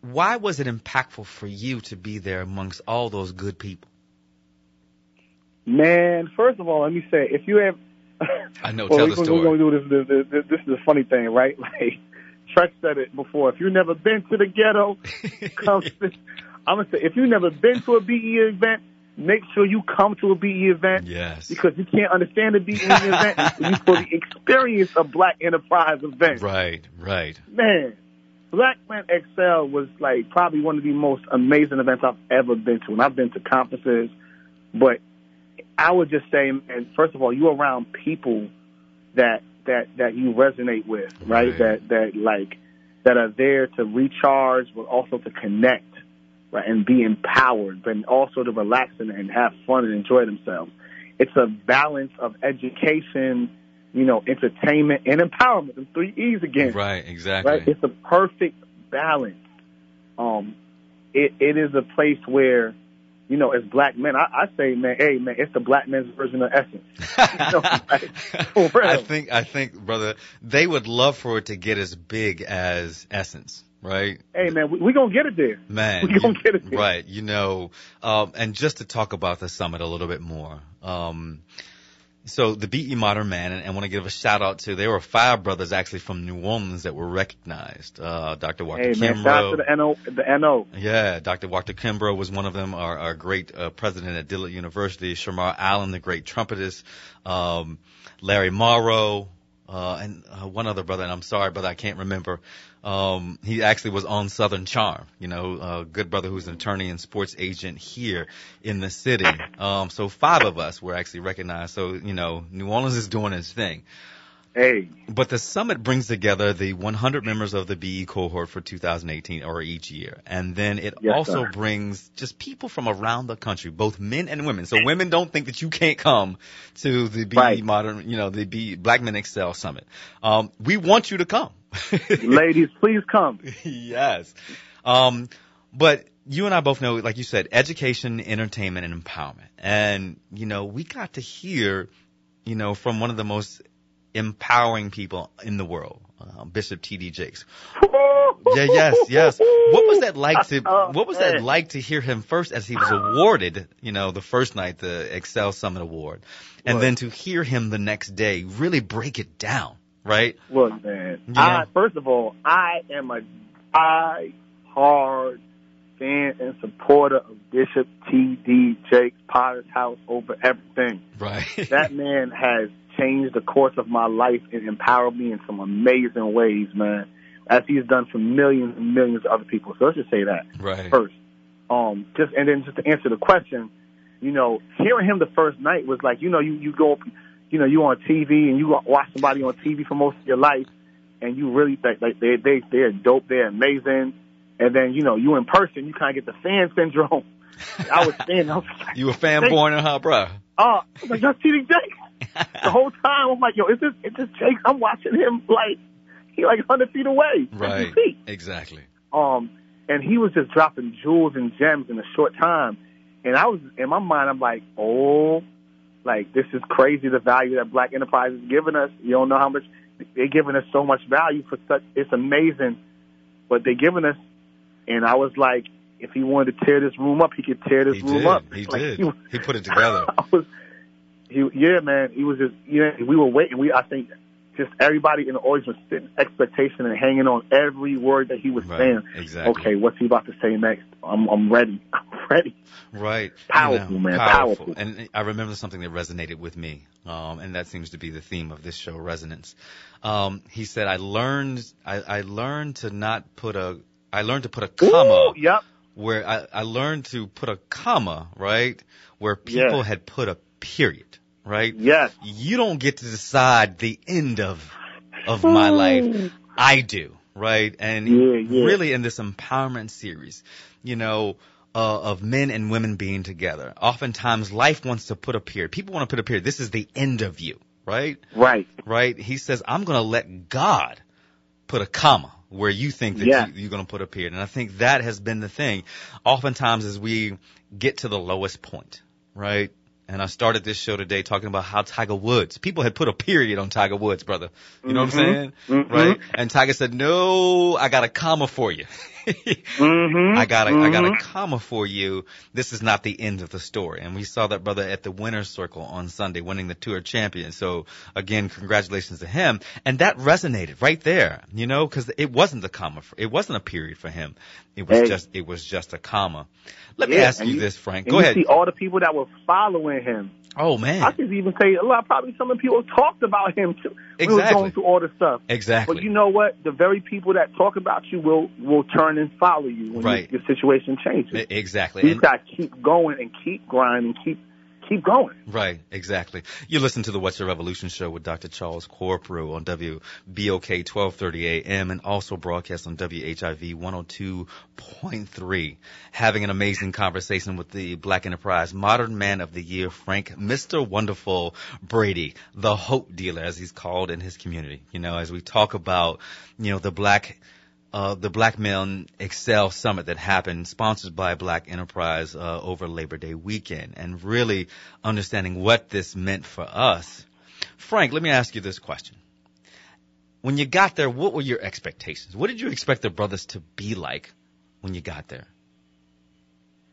why was it impactful for you to be there amongst all those good people? Man, first of all, let me say, if you have, I know. well, tell the we're story. going to do this, this, this. Is a funny thing, right? Like, Trek said it before. If you've never been to the ghetto, come. I'm gonna say, if you've never been to a BE event, make sure you come to a BE event yes. because you can't understand a BE event you fully experience a Black Enterprise event. Right. Right. Man, Black Man Excel was like probably one of the most amazing events I've ever been to. And I've been to conferences, but I would just say, man, first of all, you're around people that that that you resonate with, right? Right. That that like that are there to recharge, but also to connect, right, and be empowered, but also to relax and, and have fun and enjoy themselves. It's a balance of education, you know, entertainment and empowerment. The three E's again Right. Exactly. right? It's a perfect balance. Um, it it is a place where, you know, as black men, I, I say, man, hey, man, it's the black man's version of essence. know, like. I think I think, brother, they would love for it to get as big as Essence, right? Hey, man, we, we gonna get it there. Man, We gonna you- get it there. right? You know, um, and just to talk about the summit a little bit more, um, so the BE Modern Man, and I want to give a shout out to, there were five brothers actually from New Orleans that were recognized. Uh, Dr. Walker Hey man, shout out to Kimbrough. the NO, the NO. Yeah, Dr. Walker Kimbrough was one of them, our, our great uh, president at Dillard University, Shamarr Allen, the great trumpetist, um, Larry Morrow, uh, and uh, one other brother, and I'm sorry, brother, I can't remember. Um, he actually was on Southern Charm, you know, a good brother who's an attorney and sports agent here in the city. Um, so five of us were actually recognized. So, you know, New Orleans is doing its thing. Hey, But the summit brings together the 100 members of the BE cohort for 2018 or each year. And then it Yes, also sir. brings just people from around the country, both men and women. So women don't think that you can't come to the BE Right. modern, you know, the BE Black Men Excel Summit. Um, we want you to come. ladies, please come. yes. Um, but you and I both know, like you said, education, entertainment, and empowerment. And, you know, we got to hear, you know, from one of the most empowering people in the world, uh, Bishop T.D. Jakes. Yeah, yes, yes. What was that like to, Oh, what was that like to hear him first as he was awarded, you know, the first night, the Excel Summit Award, and What? then to hear him the next day really break it down, right? Look, man. Yeah. I first of all, I am a die hard fan and supporter of Bishop T.D. Jakes Potter's House over everything. Right. That man has changed the course of my life and empowered me in some amazing ways, man. As he's done for millions and millions of other people. So let's just say that right. first. Um, just and then just to answer the question, you know, hearing him the first night was like, you know, you you go, you know, you on TV and you watch somebody on TV for most of your life, and you really like like they they they're dope, they're amazing, and then you know you in person, you kind of get the fan syndrome. I was saying, I was like, You a fanboy, huh, bruh? oh, I was like that's TD Jakes. The whole time I'm like, yo, is this is this Jakes? I'm watching him like he like 100 feet away, 50 Right. feet. Exactly. Um, and he was just dropping jewels and gems in a short time. And I was in my mind, I'm like, oh, like this is crazy. The value that Black Enterprise is giving us. You don't know how much they're giving us so much value for such. It's amazing what they're giving us. And I was like, if he wanted to tear this room up, he could tear this He room did. up. He Like, did. was- He put it together. I was, he, yeah, man. He was just, know, we were waiting. We, I think, just everybody in the audience was sitting expectation and hanging on every word that he was Right. saying. Exactly. Okay, what's he about to say next? I'm, I'm ready. I'm ready. Right. Powerful, You know, man, Powerful. powerful. And I remember something that resonated with me. Um, and that seems to be the theme of this show, resonance. Um, he said, I learned, I, I learned to not put a, I learned to put a comma Ooh, yep. where I, I learned to put a comma, right? Where people Yeah. had put a period, right? Yes. you don't get to decide the end of of my life. I do, right? And Yeah, yeah. really in this empowerment series, you know, uh, of men and women being together. Oftentimes life wants to put a period. People want to put a period. This is the end of you, right? Right. Right? He says, I'm going to let God put a comma where you think that Yeah. you, you're going to put a period. And I think that has been the thing. Oftentimes as we get to the lowest point, right? And I started this show today talking about how Tiger Woods, people had put a period on Tiger Woods, brother. You know what I'm saying? Mhm. Right? And Tiger said, no, I got a comma for you. Mm-hmm. I got a, I got a comma for you. This is not the end of the story. And we saw that brother at the winner's circle on Sunday, winning the tour champion. So again, congratulations to him. And that resonated right there, you know, cause it wasn't a comma. For, it wasn't a period for him. It was Hey. just, it was just a comma. Let me ask you you- this, Frank. Go you ahead. see all the people that were following him. Oh man. I could even say a lot. Probably some of the people talked about him too. We were going through all the stuff. Exactly. But you know what? The very people that talk about you will will turn and follow you when Right. your, your situation changes. Exactly. You got to keep going and keep grinding, keep keep going. Right, exactly. You listen to the What's Your Revolution show with Dr. Charles Corprew on WBOK 1230 AM and also broadcast on WHIV 102.3. Having an amazing conversation with the Black Enterprise Modern Man of the Year, Frank, Mr. Wonderful Brady, the hope dealer as he's called in his community. You know, as we talk about, you know, the black uh, the Black Men Excel Summit that happened, sponsored by Black Enterprise uh, over Labor Day weekend, and really understanding what this meant for us. Frank, let me ask you this question. When you got there, what were your expectations? What did you expect the brothers to be like when you got there?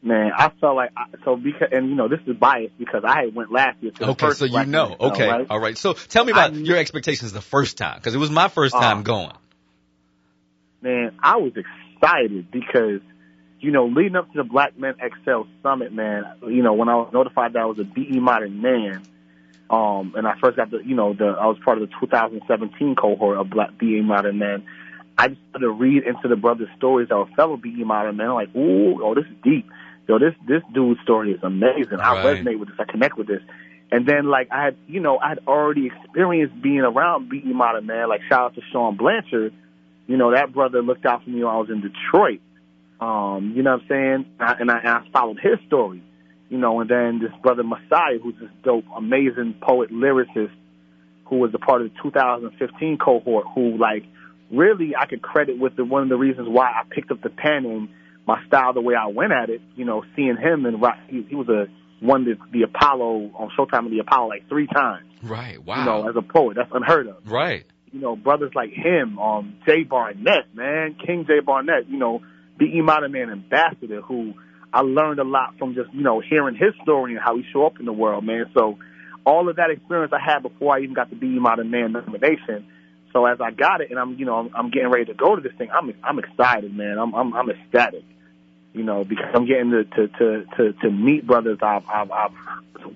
Man, I felt like I, so because and you know this is biased because I went last year. To the Okay, so you know. Excel, Okay, right? all right. So tell me about I- your expectations the first time, because it was my first time Uh, going. Man, I was excited because, you know, leading up to the Black Men Excel Summit, man, you know, when I was notified that I was a BE Modern Man, um, and I first got the, you know, the I was part of the 2017 cohort of Black BE Modern Men. I just started to read into the brothers' stories that were fellow BE Modern Men. I'm like, ooh, oh, this is deep. Yo, this this dude's story is amazing. I resonate with this. I connect with this. And then, like, I had, you know, I had already experienced being around BE Modern Man. Like, shout out to Sean Blanchard you know, that brother looked out for me when I was in Detroit. Um, you know what I'm saying? And I, and I, and I followed his story. You know, and then this brother Messiah, who's this dope, amazing poet lyricist, who was a part of the 2015 cohort, who like really I could credit with the one of the reasons why I picked up the pen and my style, the way I went at it. You know, seeing him and he, he was a won the, the Apollo on Showtime of the Apollo like three times. Right. Wow. You know, as a poet, that's unheard of right. You know, brothers like him, um, Jay Barnett, man, King Jay Barnett, you know, B.E. Modern Man Ambassador, who I learned a lot from just, you know, hearing his story and how he show up in the world, man. So all of that experience I had before I even got the B.E. Modern Man nomination. So as I got it and I'm, you know, I'm, I'm getting ready to go to this thing, I'm, I'm excited, man. I'm, I'm, I'm ecstatic, you know, because I'm getting to, to, to, to, to meet brothers I've, I've, I've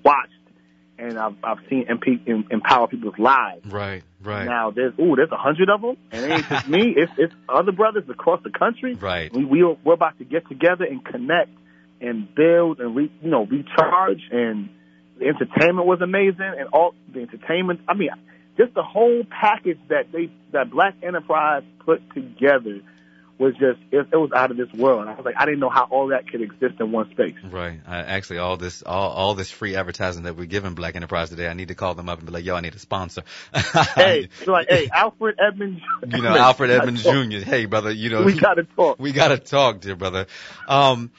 watched and I've, I've seen empower people's lives. Right. Right. Now there's ooh, there's a hundred of them, and it ain't just me. It's it's other brothers across the country. Right. We we we're about to get together and connect and build and re, you know recharge. And the entertainment was amazing, and all the entertainment. I mean, just the whole package that they that Black Enterprise put together was just it, it was out of this world. And I was like, I didn't know how all that could exist in one space. Right. I, actually, all this, all, all this free advertising that we're giving Black Enterprise today, I need to call them up and be like, "Yo, I need a sponsor." Hey, so like, hey, Alfred Edmonds. you know, Alfred Edmonds Jr. Hey, brother, you know, We gotta talk. we gotta talk, dear brother. Um,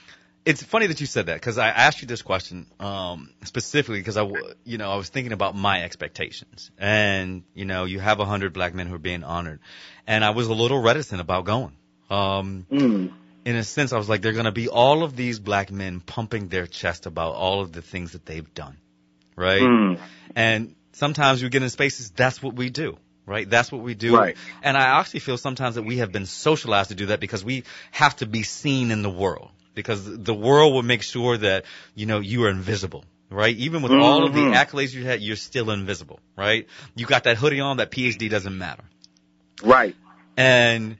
it's funny that you said that because I asked you this question um, specifically because I, you know, I was thinking about my expectations, and you know, you have a hundred black men who are being honored, and I was a little reticent about going. Um, Mm. in a sense, I was like, they're going to be all of these black men pumping their chest about all of the things that they've done, right? Mm. And sometimes we get in spaces, that's what we do, right? That's what we do. Right. And I actually feel sometimes that we have been socialized to do that because we have to be seen in the world. Because the world will make sure that, you know, you are invisible. Right? Even with all of the Mhm. accolades you had, you're still invisible, right? You got that hoodie on, that PhD doesn't matter. Right. And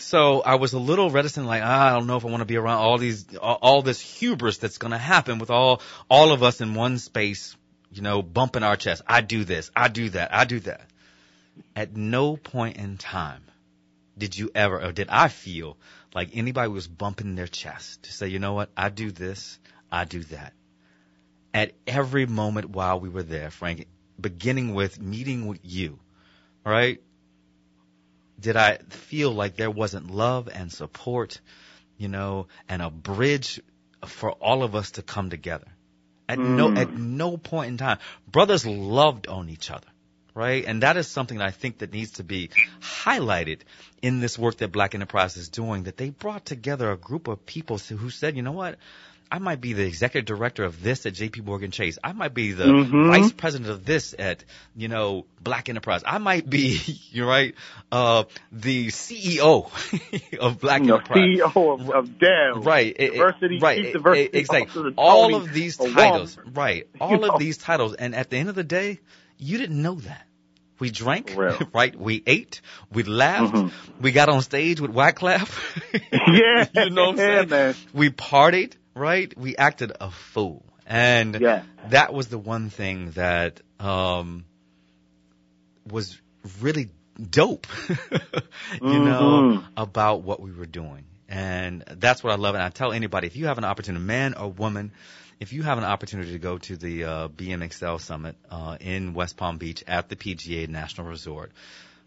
so I was a little reticent, like, ah, I don't know if I want to be around all these, all, all this hubris that's going to happen with all, all of us in one space, you know, bumping our chest. I do this, I do that, I do that. At no point in time did you ever, or did I feel like anybody was bumping their chest to say, you know what, I do this, I do that. At every moment while we were there, Frank, beginning with meeting with you, right? Did I feel like there wasn't love and support, you know, and a bridge for all of us to come together. At no Mm. at no point in time, brothers loved on each other, right? And that is something that I think that needs to be highlighted in this work that Black Enterprise is doing. That they brought together a group of people who said, you know what, I might be the executive director of this at J.P. Morgan Chase. I might be the Mhm. vice president of this at, you know, Black Enterprise. I might be, you're right, uh, the CEO of Black know, Enterprise. CEO of, of Dell. Right, it- it- Diversity, right, Diversity it- exactly. All of these titles, right? All know? of these titles, and at the end of the day, you didn't know that. We drank, real. right? We ate, we laughed, Mhm. we got on stage with Wyclef. Yeah, you know what I'm yeah, saying? man. We partied, right? We acted a fool, and Yeah. that was the one thing that um, was really dope, you know, Mhm. about what we were doing. And that's what I love. And I tell anybody, if you have an opportunity, man or woman, if you have an opportunity to go to the uh, BMXL Summit uh, in West Palm Beach at the PGA National Resort,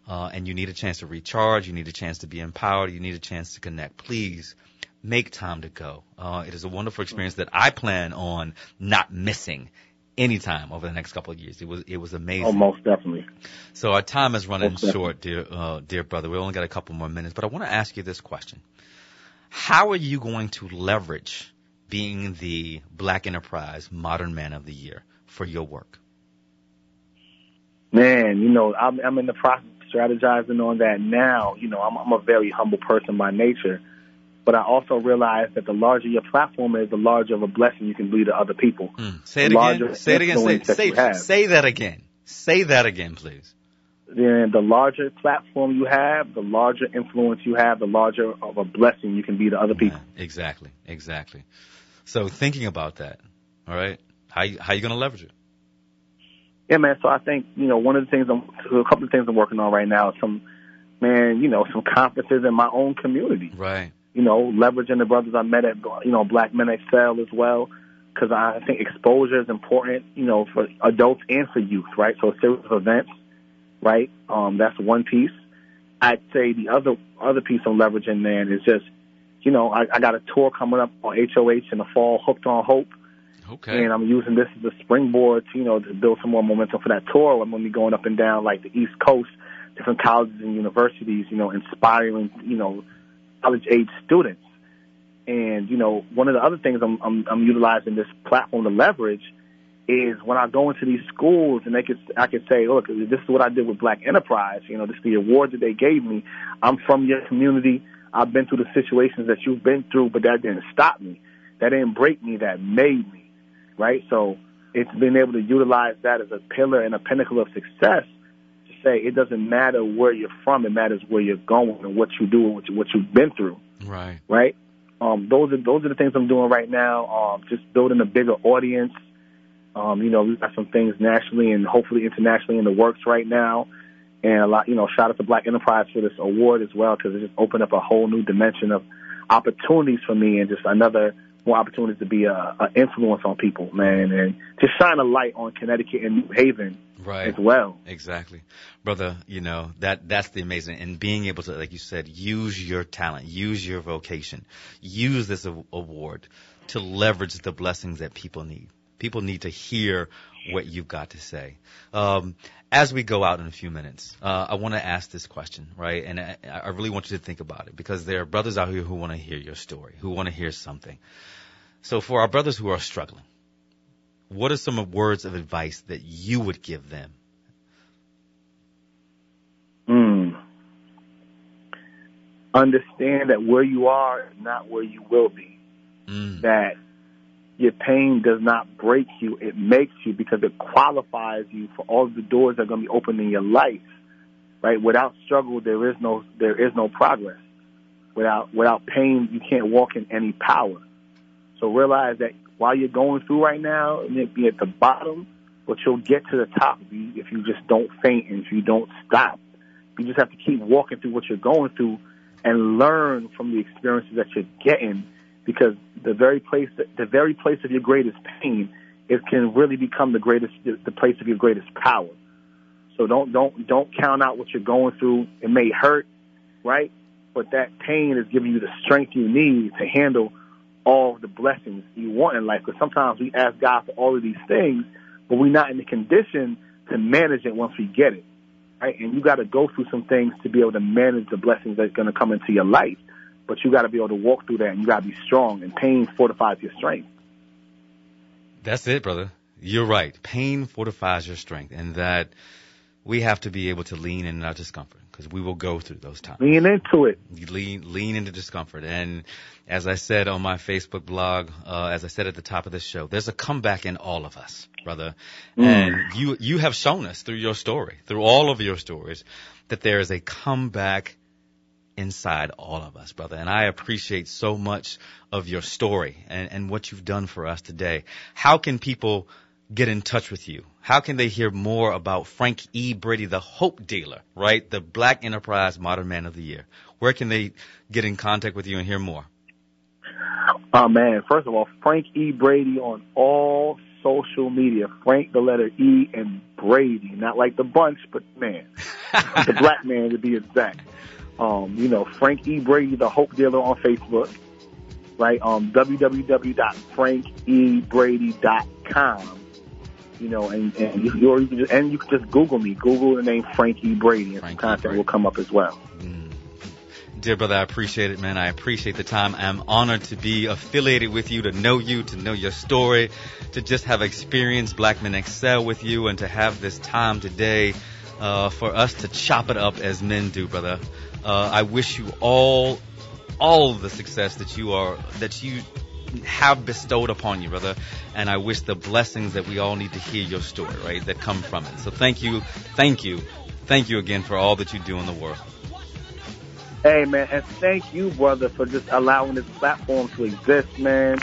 uh, and you need a chance to recharge, you need a chance to be empowered, you need a chance to connect, please make time to go. Uh, it is a wonderful experience that I plan on not missing anytime over the next couple of years. It was it was amazing. Oh, most definitely. So our time is running short, dear uh, dear brother. We only got a couple more minutes, but I want to ask you this question: How are you going to leverage being the Black Enterprise Modern Man of the Year for your work? Man, you know, I'm, I'm in the process of strategizing on that now. You know, I'm, I'm a very humble person by nature, but I also realize that the larger your platform is, the larger of a blessing you can be to other people. Mm. Say it again. Say it again. Say, say, say that again. Say that again, please. Then the larger platform you have, the larger influence you have, the larger of a blessing you can be to other people. Yeah, exactly, exactly. So thinking about that, all right, how how you going to leverage it? Yeah, man. So I think you know one of the things I'm a couple of things I'm working on right now is some man, you know, some conferences in my own community. Right. You know, leveraging the brothers I met at you know Black Men Excel as well, because I think exposure is important. You know, for adults and for youth, right? So a series of events, right? Um, that's one piece. I'd say the other other piece I'm leveraging, man, is just you know I, I got a tour coming up on HOH in the fall, Hooked on Hope Okay. And I'm using this as a springboard, to, you know, to build some more momentum for that tour. I'm going to be going up and down like the East Coast, different colleges and universities, you know, inspiring, you know, college age students. And you know, one of the other things I'm, I'm, I'm utilizing this platform to leverage is when I go into these schools and they could I could say, look, this is what I did with Black Enterprise. You know, this is the award that they gave me. I'm from your community. I've been through the situations that you've been through, but that didn't stop me. That didn't break me. That made me right? So it's being able to utilize that as a pillar and a pinnacle of success say it doesn't matter where you're from, it matters where you're going and what you do and what, you, what you've been through. Right. Right. Um, those are those are the things I'm doing right now. Um, just building a bigger audience. Um, you know, we've got some things nationally and hopefully internationally in the works right now. And a lot, you know, shout out to Black Enterprise for this award as well because it just opened up a whole new dimension of opportunities for me and just another more opportunities to be a, a influence on people, man, and to shine a light on Connecticut and New Haven right. as well. Exactly, brother. You know that that's the amazing, and being able to, like you said, use your talent, use your vocation, use this award to leverage the blessings that people need. People need to hear what you've got to say. Um, as we go out in a few minutes, uh, I want to ask this question, right? And I, I, really want you to think about it because there are brothers out here who want to hear your story, who want to hear something. So for our brothers who are struggling, what are some words of advice that you would give them? Mm. Understand that where you are is not where you will be. Mm. That your pain does not break you, it makes you because it qualifies you for all the doors that are going to be open in your life. Right? Without struggle, there is no there is no progress. Without without pain, you can't walk in any power. So realize that while you're going through right now, and it be at the bottom, but you'll get to the top if you, if you just don't faint and if you don't stop. You just have to keep walking through what you're going through and learn from the experiences that you're getting because the very place, the very place of your greatest pain, it can really become the greatest, the place of your greatest power. So don't, don't, don't count out what you're going through. It may hurt, right? But that pain is giving you the strength you need to handle all the blessings you want in life. Because sometimes we ask God for all of these things, but we're not in the condition to manage it once we get it. Right? And you got to go through some things to be able to manage the blessings that's going to come into your life. But you got to be able to walk through that, and you got to be strong. And pain fortifies your strength. That's it, brother. You're right. Pain fortifies your strength, and that we have to be able to lean in our discomfort because we will go through those times. Lean into it. Lean, lean into discomfort. And as I said on my Facebook blog, uh, as I said at the top of this show, there's a comeback in all of us, brother. Mm. And you, you have shown us through your story, through all of your stories, that there is a comeback inside all of us, brother. And I appreciate so much of your story and, and what you've done for us today. How can people get in touch with you? How can they hear more about Frank E. Brady, the hope dealer, right? The Black Enterprise Modern Man of the Year. Where can they get in contact with you and hear more? Oh man, first of all, Frank E. Brady on all social media. Frank the letter E and Brady, not like the bunch, but man, the black man to be exact. Um, you know, Frank E. Brady, the Hope Dealer on Facebook, right? Um, www.frankebrady.com you know, and and you, or you can just, and you can just Google me. Google the name Frankie Brady, and Frankie some content Brady. will come up as well. Mm. Dear brother, I appreciate it, man. I appreciate the time. I'm honored to be affiliated with you, to know you, to know your story, to just have experienced Black Men Excel with you, and to have this time today uh, for us to chop it up as men do, brother. Uh, I wish you all, all the success that you are, that you have bestowed upon you, brother. And I wish the blessings that we all need to hear your story, right, that come from it. So thank you, thank you, thank you again for all that you do in the world. Hey, man, and thank you, brother, for just allowing this platform to exist, man,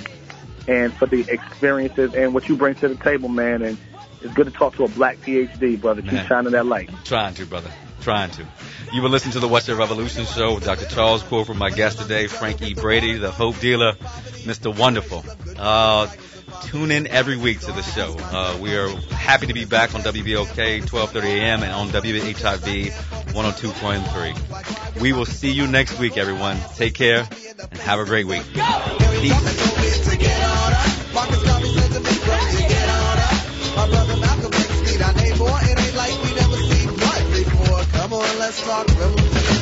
and for the experiences and what you bring to the table, man. And it's good to talk to a black PhD, brother. Keep shining that light. Trying to, brother. Trying to. You were listening to the What's Your Revolution show with Dr. Charles Corprew, my guest today, Frankie Brady, the Hope Dealer, Mr. Wonderful. Uh, tune in every week to the show. Uh, we are happy to be back on WBOK 12:30 a.m. and on WHIV 102.3. We will see you next week, everyone. Take care and have a great week. Peace. let's talk revolution.